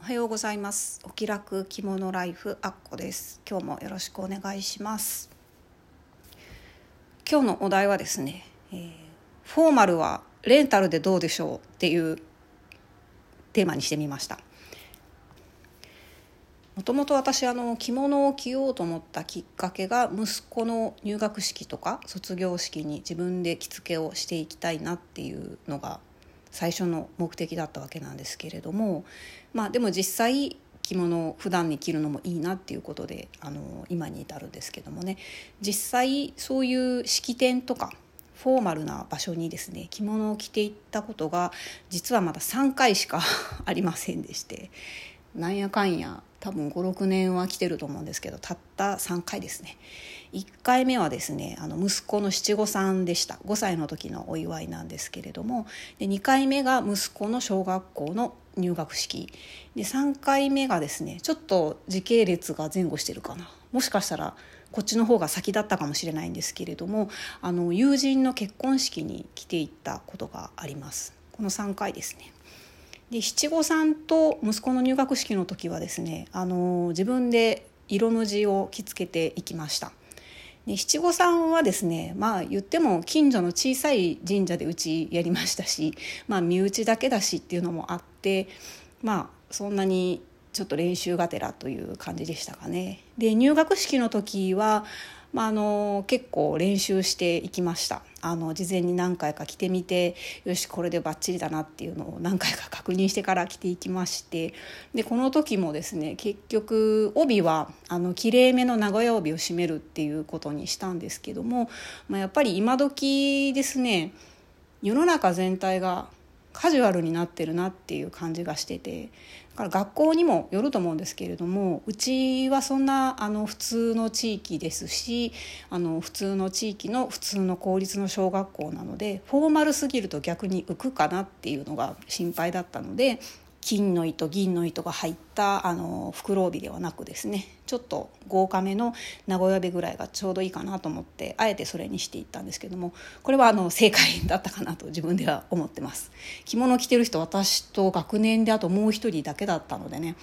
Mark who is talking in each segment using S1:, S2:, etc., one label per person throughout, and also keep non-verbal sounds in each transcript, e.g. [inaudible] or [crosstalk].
S1: おはようございます。お気楽着物ライフアッコです。今日もよろしくお願いします。今日のお題はですね、えー、フォーマルはレンタルでどうでしょうっていうテーマにしてみました。もともと私あの着物を着ようと思ったきっかけが息子の入学式とか卒業式に自分で着付けをしていきたいなっていうのが最初の目的だったわけなんですけれどもまあでも実際着物を普段に着るのもいいなっていうことであの今に至るんですけどもね。実際そういう式典とかフォーマルな場所にですね着物を着ていったことが実はまだ3回しか [laughs] ありませんでしてなんやかんや多分56年は来てると思うんですけどたった3回ですね。1回目はですねあの息子の七五三でした。5歳の時のお祝いなんですけれどもで2回目が息子の小学校の入学式。で3回目がですねちょっと時系列が前後してるかな。もしかしたらこっちの方が先だったかもしれないんですけれどもあの友人の結婚式に来ていったことがあります。この3回ですね。で七五三と息子の入学式の時はですねあの自分で色無地を着付けていきましたで七五三はですねまあ言っても近所の小さい神社でうちやりましたし、まあ、身内だけだしっていうのもあってまあそんなにちょっと練習がてらという感じでしたかね。で入学式の時はまあ、あの結構練習していきました。あの事前に何回か着てみてよしこれでバッチリだなっていうのを何回か確認してから着ていきまして。でこの時もですね結局帯はあのきれいめの名古屋帯を締めるっていうことにしたんですけども、まあ、やっぱり今時ですね世の中全体がカジュアルになってるなっていう感じがしててから学校にもよると思うんですけれどもうちはそんなあの普通の地域ですしあの普通の地域の普通の公立の小学校なのでフォーマルすぎると逆に浮くかなっていうのが心配だったので金の糸銀の糸が入ったあの袋帯ではなくですねちょっと豪華めの名古屋帯ぐらいがちょうどいいかなと思ってあえてそれにしていったんですけどもこれはあの正解だったかなと自分では思ってます。着物着てる人私と学年であともう一人だけだったのでね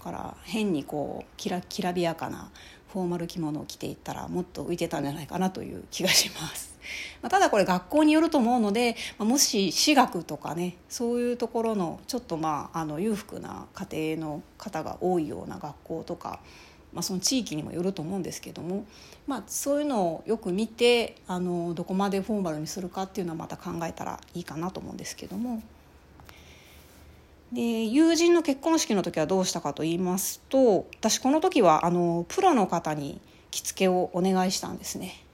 S1: から変にこうきらきらびやかなフォーマル着物を着ていったらもっと浮いてたんじゃないかなという気がします [laughs] まあ、ただこれ学校によると思うので、まあ、もし私学とかねそういうところのちょっとまああの裕福な家庭の方が多いような学校とか、まあ、その地域にもよると思うんですけども、まあ、そういうのをよく見てあのどこまでフォーマルにするかっていうのはまた考えたらいいかなと思うんですけども。で友人の結婚式の時はどうしたかと言いますと私この時はあのプロの方に着付けをお願いしたんですね。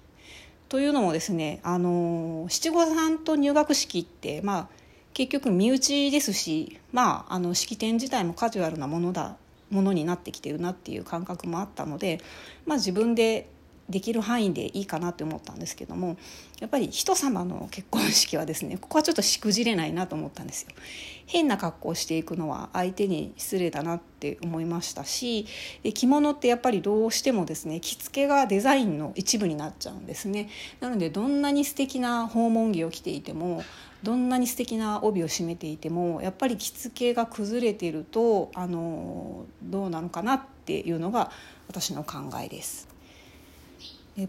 S1: というのもですねあの七五三と入学式って、まあ、結局身内ですし、まあ、あの式典自体もカジュアルなものだものになってきてるなっていう感覚もあったので、まあ、自分でできる範囲でいいかなって思ったんですけどもやっぱり人様の結婚式はですね [laughs] ここはちょっとしくじれないなと思ったんですよ。変な格好をしていくのは相手に失礼だなって思いましたし着物ってやっぱりどうしてもですね着付けがデザインの一部になっちゃうんですね。なのでどんなに素敵な訪問着を着ていてもどんなに素敵な帯を締めていてもやっぱり着付けが崩れているとあのどうなのかなっていうのが私の考えです。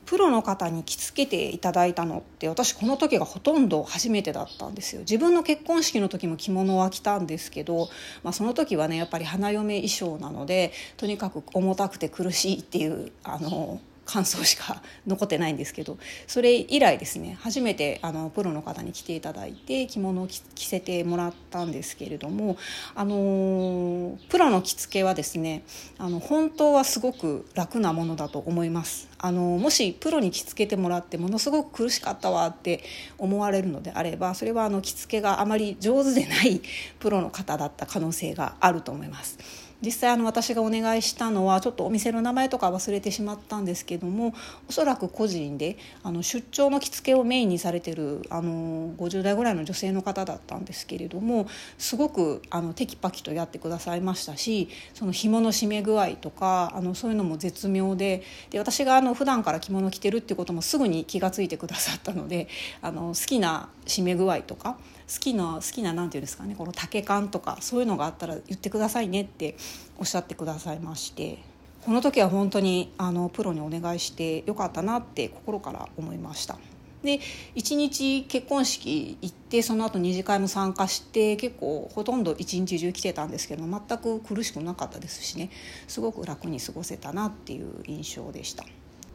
S1: プロの方に着付けていただいたのって私この時がほとんど初めてだったんですよ。自分の結婚式の時も着物は着たんですけど、まあ、その時はねやっぱり花嫁衣装なのでとにかく重たくて苦しいっていうあの感想しか残ってないんですけどそれ以来ですね初めてあのプロの方に来ていただいて着物を着せてもらったんですけれどもあのプロの着付けはですねあの本当はすごく楽なものだと思います。あのもしプロに着付けてもらってものすごく苦しかったわって思われるのであればそれはあの着付けがあまり上手でないプロの方だった可能性があると思います。実際あの私がお願いしたのはちょっとお店の名前とか忘れてしまったんですけどもおそらく個人であの出張の着付けをメインにされてるあの50代ぐらいの女性の方だったんですけれどもすごくあのテキパキとやってくださいましたしその紐の締め具合とかあのそういうのも絶妙でで私があの普段から着物着てるってこともすぐに気が付いてくださったのであの好きな締め具合とか好きな好きな何て言うんですかねこの丈感とかそういうのがあったら言ってくださいねっておっしゃってくださいましてこの時は本当にあのプロにお願いしてよかったなって心から思いました。で1日結婚式行ってその後二次会も参加して結構ほとんど一日中来てたんですけど全く苦しくなかったですしねすごく楽に過ごせたなっていう印象でした。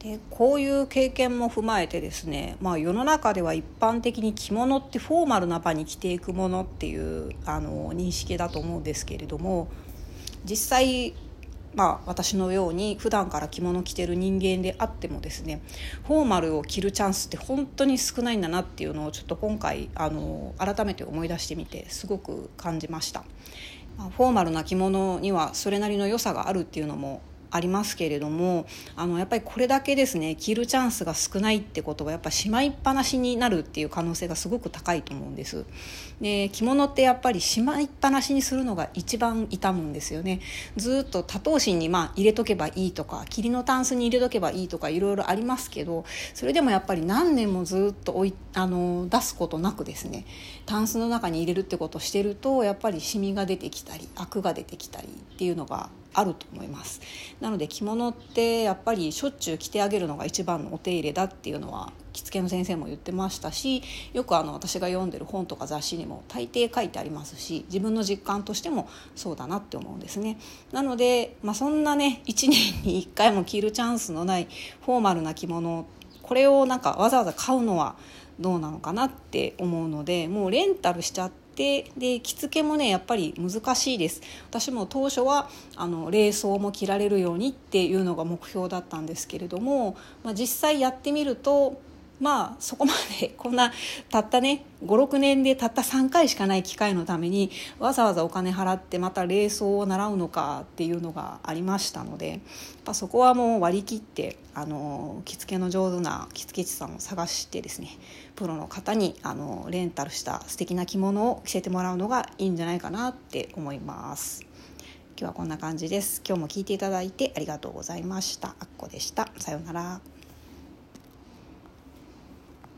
S1: でこういう経験も踏まえてですね、まあ、世の中では一般的に着物ってフォーマルな場に着ていくものっていうあの認識だと思うんですけれども実際まあ、私のように普段から着物着てる人間であってもですねフォーマルを着るチャンスって本当に少ないんだなっていうのをちょっと今回あの改めて思い出してみてすごく感じました。フォーマルな着物にはそれなりの良さがあるっていうのもありますけれどもあのやっぱりこれだけですね着るチャンスが少ないってことはやっぱしまいっぱなしになるっていう可能性がすごく高いと思うんです。で着物ってやっぱりしまいっぱなしにするのが一番傷むんですよね。ずっと多頭身にまあ入れとけばいいとか霧のタンスに入れとけばいいとかいろいろありますけどそれでもやっぱり何年もずっとおいあの出すことなくですねタンスの中に入れるってことをしてるとやっぱりシミが出てきたりアクが出てきたりっていうのがあると思います。なので着物ってやっぱりしょっちゅう着てあげるのが一番のお手入れだっていうのは着付けの先生も言ってましたしよくあの私が読んでる本とか雑誌にも大抵書いてありますし自分の実感としてもそうだなって思うんですね。なので、まあ、そんなね1年に1回も着るチャンスのないフォーマルな着物これをなんかわざわざ買うのはどうなのかなって思うのでもうレンタルしちゃってでで着付けもねやっぱり難しいです。私も当初はあの冷装も着られるようにっていうのが目標だったんですけれども、まあ、実際やってみるとまあそこまでこんなたったね56年でたった3回しかない機会のためにわざわざお金払ってまた礼装を習うのかっていうのがありましたのでやっぱそこはもう割り切ってあの着付けの上手な着付け師さんを探してですねプロの方にあのレンタルした素敵な着物を着せてもらうのがいいんじゃないかなって思います。今日はこんな感じです。今日も聞いていただいてありがとうございました。あっこでした。さようなら。